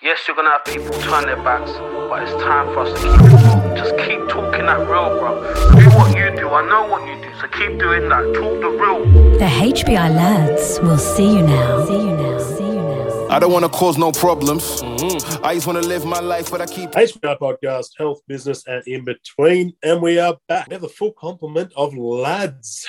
Yes, you're gonna have people turn their backs, but it's time for us to keep it. Just keep talking that real, bro. Do what you do. I know what you do, so keep doing that. Talk the real. The HBI lads will see you now. See you now. See you now. I don't want to cause no problems. I just want to live my life, but I keep. HBI podcast, health, business, and in between. And we are back. We have a full complement of lads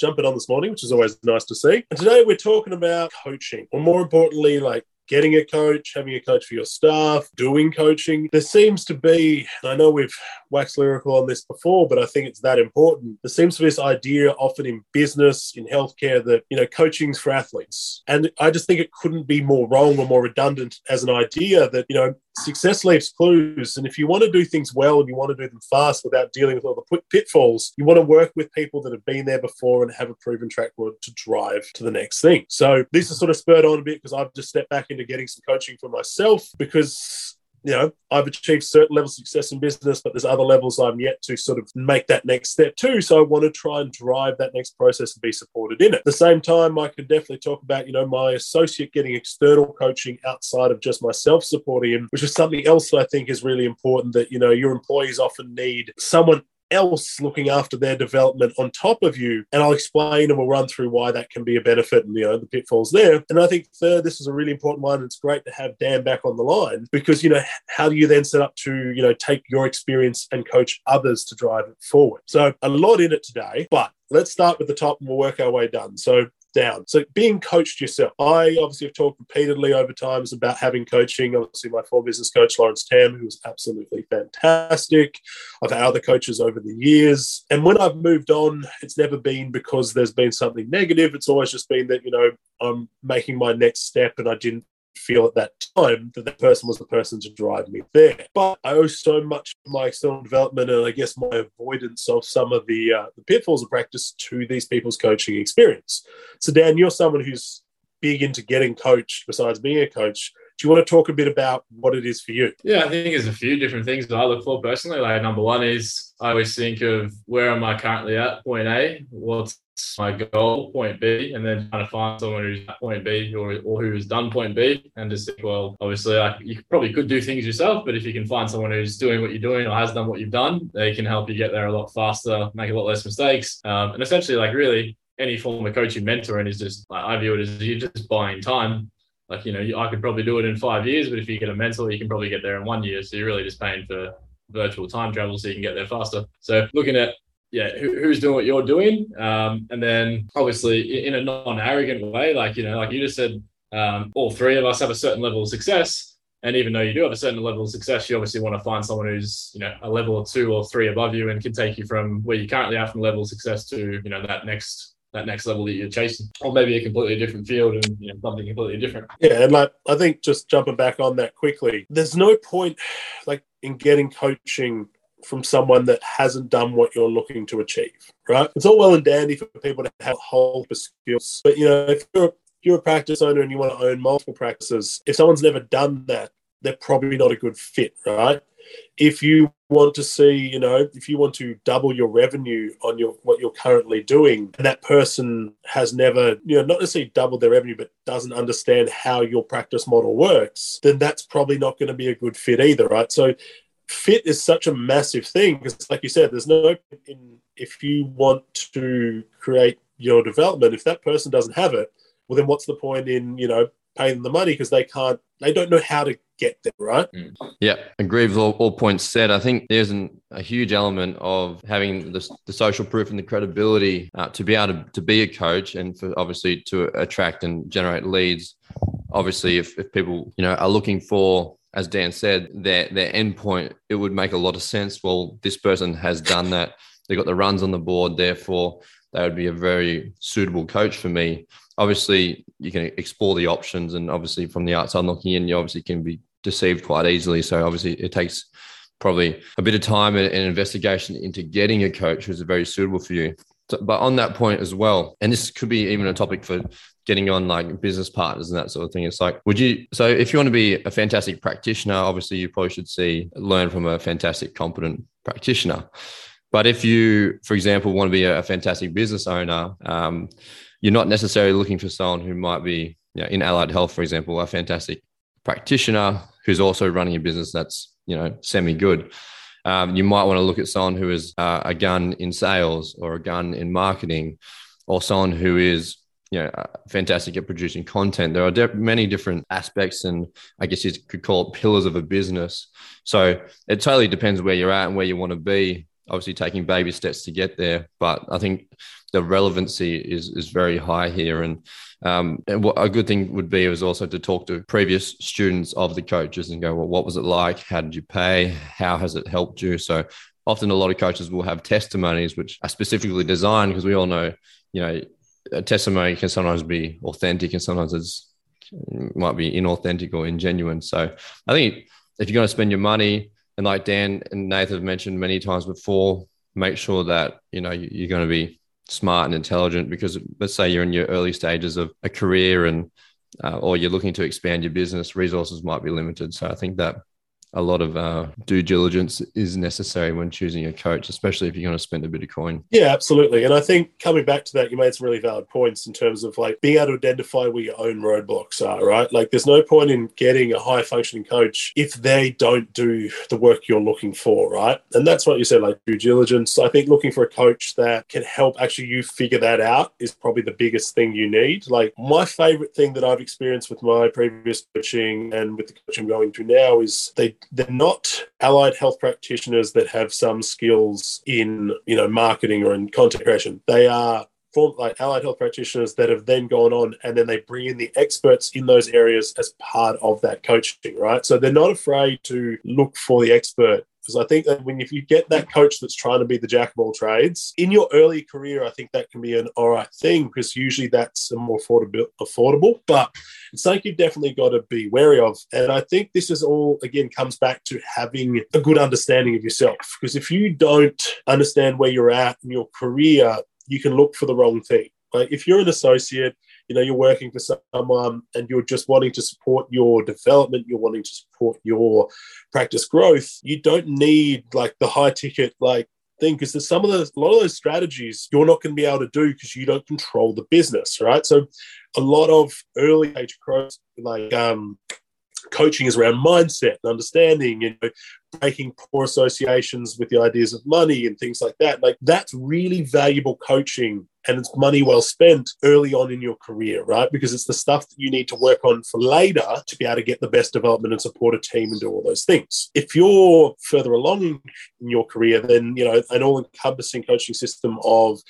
jumping on this morning, which is always nice to see. And today we're talking about coaching, or more importantly, like getting a coach, having a coach for your staff, doing coaching. There seems to be, and I know we've waxed lyrical on this before, but I think it's that important. There seems to be this idea often in business, in healthcare, that, you know, coaching's for athletes. And I just think it couldn't be more wrong or more redundant as an idea that, you know, success leaves clues. And if you want to do things well and you want to do them fast without dealing with all the pitfalls, you want to work with people that have been there before and have a proven track record to drive to the next thing. So this is sort of spurred on a bit because I've just stepped back into getting some coaching for myself because you know, I've achieved certain levels of success in business, but there's other levels I'm yet to sort of make that next step too. So I want to try and drive that next process and be supported in it. At the same time, I can definitely talk about, you know, my associate getting external coaching outside of just myself supporting him, which is something else that I think is really important that, you know, your employees often need someone else looking after their development on top of you. And I'll explain and we'll run through why that can be a benefit and you know the pitfalls there. And I think third, this is a really important one. It's great to have Dan back on the line because you know how do you then set up to you know take your experience and coach others to drive it forward. So a lot in it today, but let's start with the top and we'll work our way down. So down. So being coached yourself. I obviously have talked repeatedly over times about having coaching. Obviously, my former business coach, Lawrence Tam, who was absolutely fantastic. I've had other coaches over the years. And when I've moved on, it's never been because there's been something negative. It's always just been that, you know, I'm making my next step and I didn't feel at that time that that person was the person to drive me there. But I owe so much of my external development and I guess my avoidance of some of the, uh, the pitfalls of practice to these people's coaching experience. So, Dan, you're someone who's big into getting coached besides being a coach. Do you want to talk a bit about what it is for you? Yeah, I think there's a few different things that I look for personally. Like number one is I always think of where am I currently at, point A, what's my goal, point B, and then trying to find someone who's at point B or, or who has done point B and just think, well, obviously like, you probably could do things yourself, but if you can find someone who's doing what you're doing or has done what you've done, they can help you get there a lot faster, make a lot less mistakes. Um, and essentially like really any form of coaching mentoring is just like, I view it as you're just buying time like, you know, I could probably do it in five years, but if you get a mentor, you can probably get there in one year. So you're really just paying for virtual time travel so you can get there faster. So looking at yeah, who, who's doing what you're doing, um, and then obviously in a non-arrogant way, like you know, like you just said, um, all three of us have a certain level of success, and even though you do have a certain level of success, you obviously want to find someone who's you know a level or two or three above you and can take you from where you currently are from level of success to you know that next that next level that you're chasing, or maybe a completely different field and you know, something completely different. Yeah, and like I think just jumping back on that quickly, there's no point like in getting coaching from someone that hasn't done what you're looking to achieve, right? It's all well and dandy for people to have a whole skills, but you know if you're if you're a practice owner and you want to own multiple practices, if someone's never done that, they're probably not a good fit, right? If you want to see, you know, if you want to double your revenue on your what you're currently doing, and that person has never, you know, not necessarily doubled their revenue, but doesn't understand how your practice model works, then that's probably not going to be a good fit either, right? So fit is such a massive thing because like you said, there's no in if you want to create your development, if that person doesn't have it, well then what's the point in, you know, paying them the money because they can't they don't know how to get there, right? Mm. Yeah, agree all, all points said. I think there's an, a huge element of having the, the social proof and the credibility uh, to be able to, to be a coach and for obviously to attract and generate leads. Obviously, if, if people you know are looking for as Dan said, their their endpoint, it would make a lot of sense. Well, this person has done that. They got the runs on the board, therefore they would be a very suitable coach for me. Obviously, you can explore the options, and obviously from the outside looking in, you obviously can be deceived quite easily. So obviously, it takes probably a bit of time and, investigation into getting a coach who's very suitable for you. So, but on that point as well, and this could be even a topic for getting on like business partners and that sort of thing. It's like, would you? So if you want to be a fantastic practitioner, obviously you probably should see learn from a fantastic, competent practitioner. But if you, for example, want to be a, fantastic business owner, um, you're not necessarily looking for someone who might be you know, in allied health, for example, a fantastic practitioner who's also running a business that's you know semi good. Um, you might want to look at someone who is uh, a gun in sales or a gun in marketing, or someone who is you know uh, fantastic at producing content. There are de- many different aspects, and I guess you could call it pillars of a business. So it totally depends where you're at and where you want to be. Obviously, taking baby steps to get there, but I think the relevancy is is very high here. And, um, and what a good thing would be is also to talk to previous students of the coaches and go, well, what was it like? How did you pay? How has it helped you? So often a lot of coaches will have testimonies which are specifically designed because we all know, you know, a testimony can sometimes be authentic and sometimes it's it might be inauthentic or ingenuine. So I think if you're going to spend your money, and like Dan and Nathan have mentioned many times before, make sure that you know you're going to be smart and intelligent because let's say you're in your early stages of a career and uh, or you're looking to expand your business resources might be limited. So i think that a lot of uh, due diligence is necessary when choosing a coach, especially if you're going to spend a bit of coin. Yeah, absolutely. And I think coming back to that, you made some really valid points in terms of like being able to identify where your own roadblocks are, right? Like there's no point in getting a high functioning coach if they don't do the work you're looking for, right? And that's what you said, like due diligence. I think looking for a coach that can help actually you figure that out is probably the biggest thing you need. Like my favorite thing that I've experienced with my previous coaching and with the coach I'm going to now is they they're not allied health practitioners that have some skills in you know marketing or in content creation. They are form like allied health practitioners that have then gone on and then they bring in the experts in those areas as part of that coaching, right? So they're not afraid to look for the expert because I think that when if you get that coach that's trying to be the jack of all trades in your early career, I think that can be an all right thing because usually that's a more affordable. affordable. But it's something you've definitely got to be wary of. And I think this is all again comes back to having a good understanding of yourself. Because if you don't understand where you're at in your career, you can look for the wrong thing. Like if you're an associate you know you're working for someone and you're just wanting to support your development you're wanting to support your practice growth you don't need like the high ticket like thing because there's some of those a lot of those strategies you're not going to be able to do because you don't control the business right? So a lot of early age growth like um coaching is around mindset and understanding and you know, breaking poor associations with the ideas of money and things like that. Like that's really valuable coaching and it's money well spent early on in your career, right? Because it's the stuff that you need to work on for later to be able to get the best development and support a team and do all those things. If you're further along in your career, then you know an all-encompassing coaching system of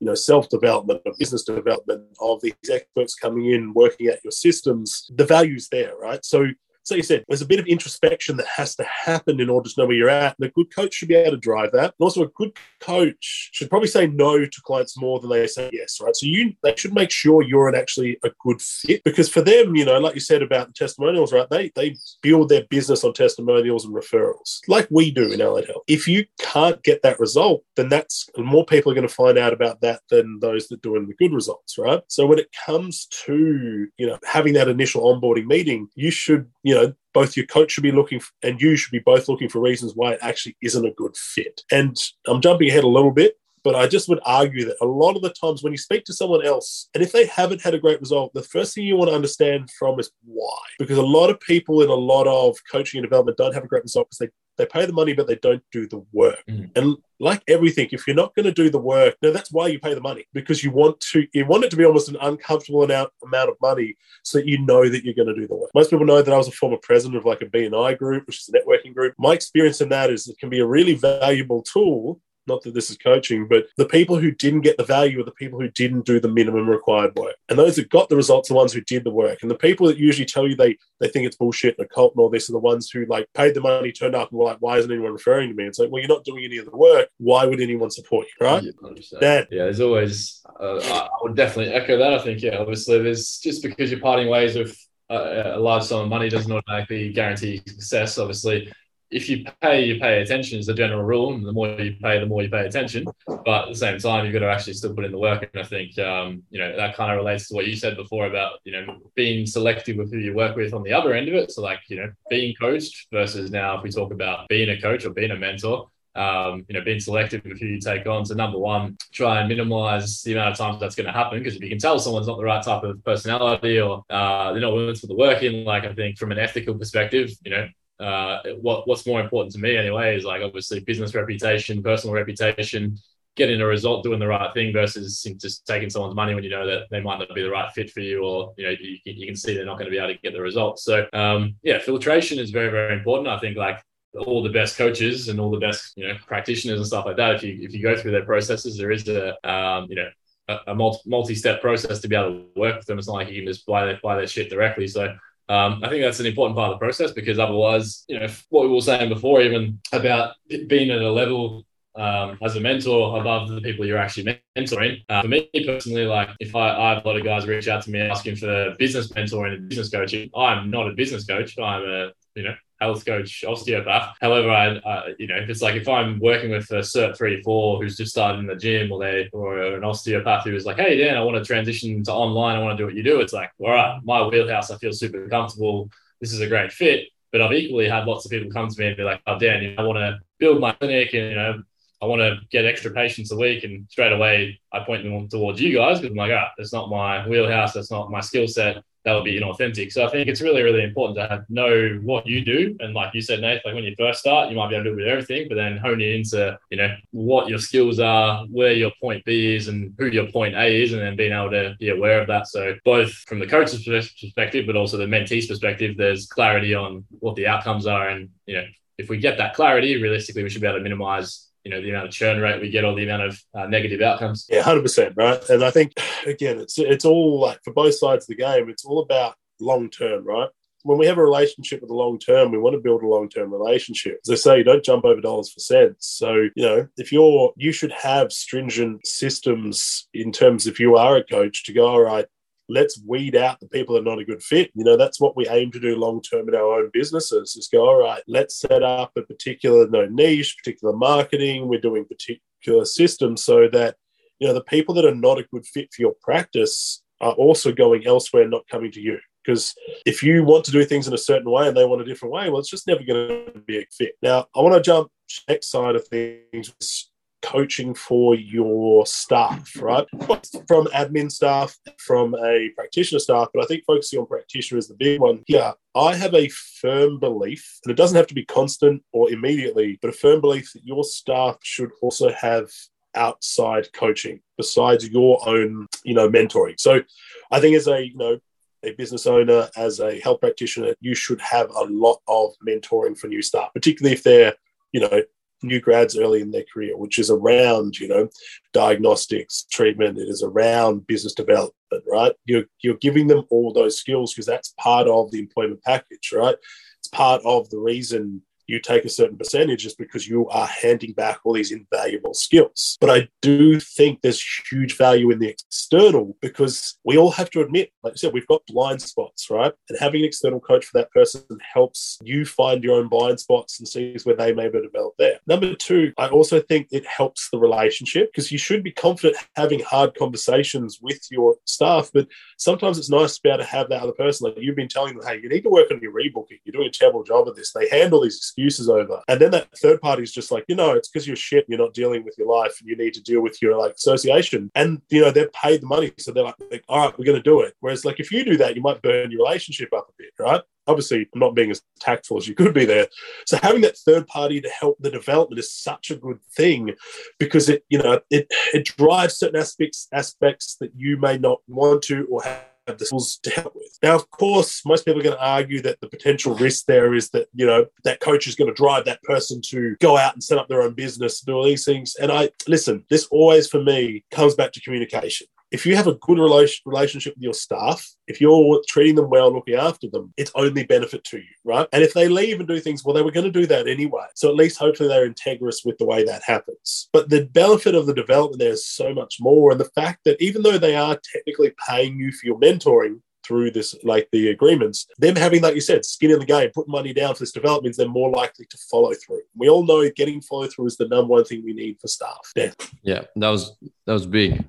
you know self-development, of business development, of these experts coming in, working at your systems, the value's there, right? So so you said there's a bit of introspection that has to happen in order to know where you're at. And a good coach should be able to drive that. And also, a good coach should probably say no to clients more than they say yes, right? So you they should make sure you're an actually a good fit because for them, you know, like you said about the testimonials, right? They they build their business on testimonials and referrals, like we do in Allied Health. If you can't get that result, then that's more people are going to find out about that than those that do in the good results, right? So when it comes to you know having that initial onboarding meeting, you should you know, both your coach should be looking for, and you should be both looking for reasons why it actually isn't a good fit. And I'm jumping ahead a little bit, but I just would argue that a lot of the times when you speak to someone else, and if they haven't had a great result, the first thing you want to understand from is why. Because a lot of people in a lot of coaching and development don't have a great result because they they pay the money, but they don't do the work. Mm. And like everything, if you're not going to do the work, no, that's why you pay the money because you want to. You want it to be almost an uncomfortable amount amount of money, so that you know that you're going to do the work. Most people know that I was a former president of like a BNI group, which is a networking group. My experience in that is it can be a really valuable tool not that this is coaching, but the people who didn't get the value are the people who didn't do the minimum required work. And those that got the results are the ones who did the work. And the people that usually tell you they they think it's bullshit and a cult and all this are the ones who like paid the money, turned up and were like, why isn't anyone referring to me? It's like, well, you're not doing any of the work. Why would anyone support you, right? Yeah, yeah there's always, uh, I would definitely echo that. I think, yeah, obviously there's just because you're parting ways with a, a large sum of money doesn't automatically guarantee success. Obviously, if you pay, you pay attention is the general rule. And the more you pay, the more you pay attention. But at the same time, you've got to actually still put in the work. And I think, um, you know, that kind of relates to what you said before about, you know, being selective with who you work with on the other end of it. So like, you know, being coached versus now, if we talk about being a coach or being a mentor, um, you know, being selective with who you take on. So number one, try and minimize the amount of times that's going to happen because if you can tell someone's not the right type of personality or uh, they're not willing to put the work in, like I think from an ethical perspective, you know, uh, what what's more important to me anyway is like obviously business reputation, personal reputation, getting a result doing the right thing versus just taking someone's money when you know that they might not be the right fit for you or you know you, you can see they're not going to be able to get the results so um, yeah filtration is very very important. I think like all the best coaches and all the best you know practitioners and stuff like that if you if you go through their processes there is a um, you know a, multi step process to be able to work with them. It's not like you can just buy their buy their shit directly. So um, I think that's an important part of the process because otherwise, you know, what we were saying before, even about being at a level um, as a mentor above the people you're actually mentoring. Uh, for me personally, like if I, I, have a lot of guys reach out to me asking for business mentoring and business coaching, I'm not a business coach. I'm a you know health coach, osteopath. However, I, you know, if it's like if I'm working with a cert three, or four who's just started in the gym, or they or an osteopath who is like, hey Dan, I want to transition to online, I want to do what you do. It's like, all right, my wheelhouse. I feel super comfortable. This is a great fit. But I've equally had lots of people come to me and be like, oh Dan, you know, I want to build my clinic and you know I want to get extra patients a week, and straight away I point them towards you guys because I'm like, ah, that's not my wheelhouse, that's not my skill set. That would be inauthentic. So I think it's really, really important to know what you do, and like you said, Nate, like when you first start, you might be able to do bit everything, but then honing into, you know, what your skills are, where your point B is, and who your point A is, and then being able to be aware of that. So both from the coach's perspective, but also the mentee's perspective, there's clarity on what the outcomes are, and you know, if we get that clarity, realistically, we should be able to minimize you know the amount of churn rate we get or the amount of uh, negative outcomes. Yeah, hundred percent, right? And I think again, it's it's all like for both sides of the game. It's all about long term, right? When we have a relationship with the long term, we want to build a long term relationship. As I say, you don't jump over dollars for cents. So you know, if you're you should have stringent systems in terms if you are a coach to go, all right, let's weed out the people that are not a good fit. You know, that's what we aim to do long term in our own businesses is go, all right, let's set up a particular no niche, particular marketing. We're doing particular systems so that, you know, the people that are not a good fit for your practice are also going elsewhere, not coming to you. Because if you want to do things in a certain way and they want a different way, well, it's just never going to be a fit. Now, I want to jump next side of things coaching for your staff, right? From admin staff, from a practitioner staff, but I think focusing on practitioner is the big one here. I have a firm belief, and it doesn't have to be constant or immediately, but a firm belief that your staff should also have outside coaching besides your own, you know, mentoring. So I think as a, you know, a business owner, as a health practitioner, you should have a lot of mentoring for new staff, particularly if they're, you know, new grads early in their career, which is around, you know, diagnostics, treatment, it is around business development, right? You're, you're giving them all those skills because that's part of the employment package, right? It's part of the reason you take a certain percentage is because you are handing back all these invaluable skills. But I do think there's huge value in the external because we all have to admit, like I said, we've got blind spots, right? And having an external coach for that person helps you find your own blind spots and sees where they may be developed there. Number two, I also think it helps the relationship because you should be confident having hard conversations with your staff, but sometimes it's nice to be able to have that other person. Like you've been telling them, hey, you need to work on your rebooking. You're doing a terrible job of this. They handle these excuses over. And then that third party is just like, you know, it's because you're shit. You're not dealing with your life and you need to deal with your like association. And, you know, they're paid the money. So they're like, like all right, we're going to do it. Whereas like if you do that, you might burn your relationship up a bit, right? obviously I'm not being as tactful as you could be there. So having that third party to help the development is such a good thing because it, you know, it it drives certain aspects aspects that you may not want to or have the tools to help with. Now, of course, most people are going to argue that the potential risk there is that, you know, that coach is going to drive that person to go out and set up their own business, do all these things. And I listen, this always for me comes back to communication if you have a good relationship with your staff, if you're treating them well, looking after them, it's only benefit to you, right? And if they leave and do things, well, they were going to do that anyway. So at least hopefully they're integrous with the way that happens. But the benefit of the development there is so much more. And the fact that even though they are technically paying you for your mentoring, through this, like the agreements, them having, like you said, skin in the game, put money down for this development they're more likely to follow through. We all know getting follow through is the number one thing we need for staff. Yeah, yeah, that was that was big.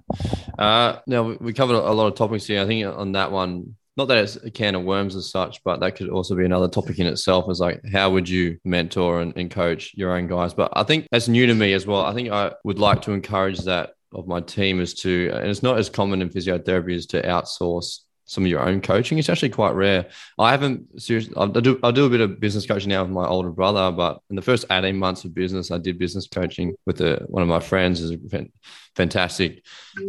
Uh, now we covered a lot of topics here. I think on that one, not that it's a can of worms as such, but that could also be another topic in itself. Is like how would you mentor and, and coach your own guys? But I think that's new to me as well. I think I would like to encourage that of my team is to, and it's not as common in physiotherapy is to outsource some of your own coaching. It's actually quite rare. I haven't seriously. I do. I do a bit of business coaching now with my older brother, but in the first eighteen months of business, I did business coaching with a, one of my friends, is a fantastic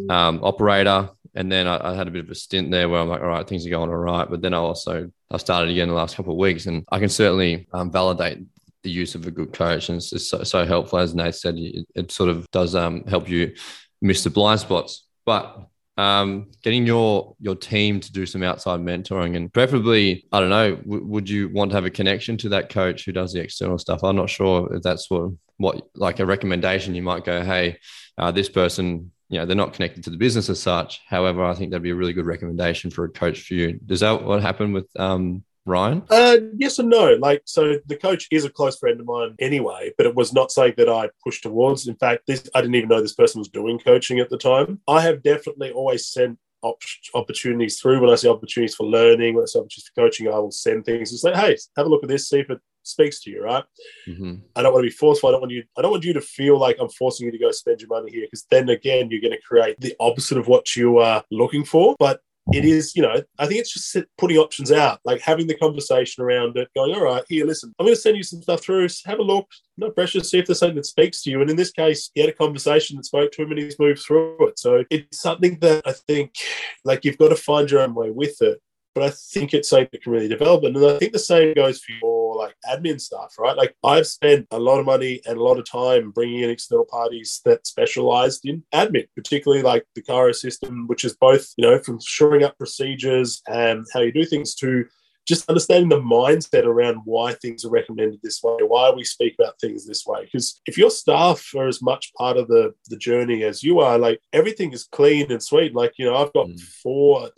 um, operator. And then I, I, had a bit of a stint there where I'm like, all right, things are going all right. But then I also I started again the last couple of weeks, and I can certainly um, validate the use of a good coach, and it's just so, so helpful. As Nate said, it, it sort of does um, help you miss the blind spots. But um, getting your your team to do some outside mentoring and preferably i don't know w- would you want to have a connection to that coach who does the external stuff? I'm not sure if that's what what like a recommendation you might go hey uh, this person you know they're not connected to the business as such. However i think that'd be a really good recommendation for a coach for you. Does that what happened with um Ryan? Uh, yes and no. Like, so the coach is a close friend of mine anyway, but it was not something that I pushed towards. In fact, this I didn't even know this person was doing coaching at the time. I have definitely always sent op- opportunities through. When I see opportunities for learning, when I see opportunities for coaching, I will send things and say, "Hey, have a look at this, see if it speaks to you." Right? Mm-hmm. I don't want to be forceful. I don't want you. I don't want you to feel like I'm forcing you to go spend your money here, because then again, you're going to create the opposite of what you are looking for. But it is, you know, I think it's just putting options out, like having the conversation around it, going, all right, here, listen, I'm going to send you some stuff through. Have a look. No pressure. See if there's something that speaks to you. And in this case, he had a conversation that spoke to him and he's moved through it. So it's something that I think, like, you've got to find your own way with it but I think it's something that can really develop. And I think the same goes for your like admin stuff, right? Like I've spent a lot of money and a lot of time bringing in external parties that specialized in admin, particularly like the Caro system, which is both, you know, from shoring up procedures and how you do things to just understanding the mindset around why things are recommended this way, why we speak about things this way. Because if your staff are as much part of the, the journey as you are, like everything is clean and sweet. Like, you know, I've got mm. four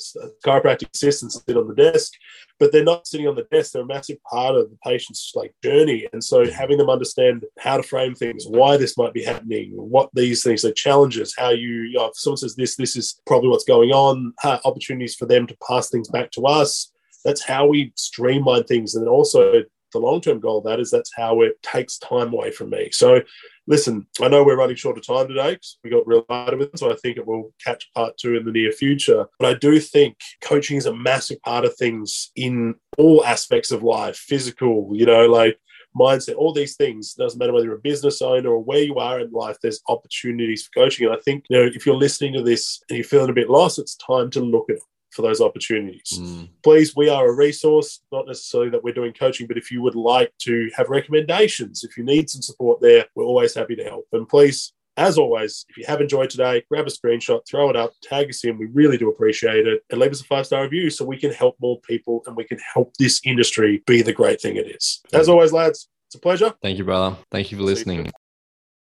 chiropractic assistants sitting on the desk, but they're not sitting on the desk. They're a massive part of the patient's like journey. And so having them understand how to frame things, why this might be happening, what these things are challenges, how you, you know, if someone says this, this is probably what's going on, opportunities for them to pass things back to us that's how we streamline things. And also the long-term goal of that is that's how it takes time away from me. So listen, I know we're running short of time today we got real it. So I think it will catch part two in the near future. But I do think coaching is a massive part of things in all aspects of life, physical, you know, like mindset, all these things. It doesn't matter whether you're a business owner or where you are in life, there's opportunities for coaching. And I think, you know, if you're listening to this and you're feeling a bit lost, it's time to look at for those opportunities. Mm. Please, we are a resource, not necessarily that we're doing coaching, but if you would like to have recommendations, if you need some support there, we're always happy to help. And please, as always, if you have enjoyed today, grab a screenshot, throw it up, tag us in. We really do appreciate it. And leave us a five star review so we can help more people and we can help this industry be the great thing it is. As always, lads, it's a pleasure. Thank you, brother. Thank you for listening.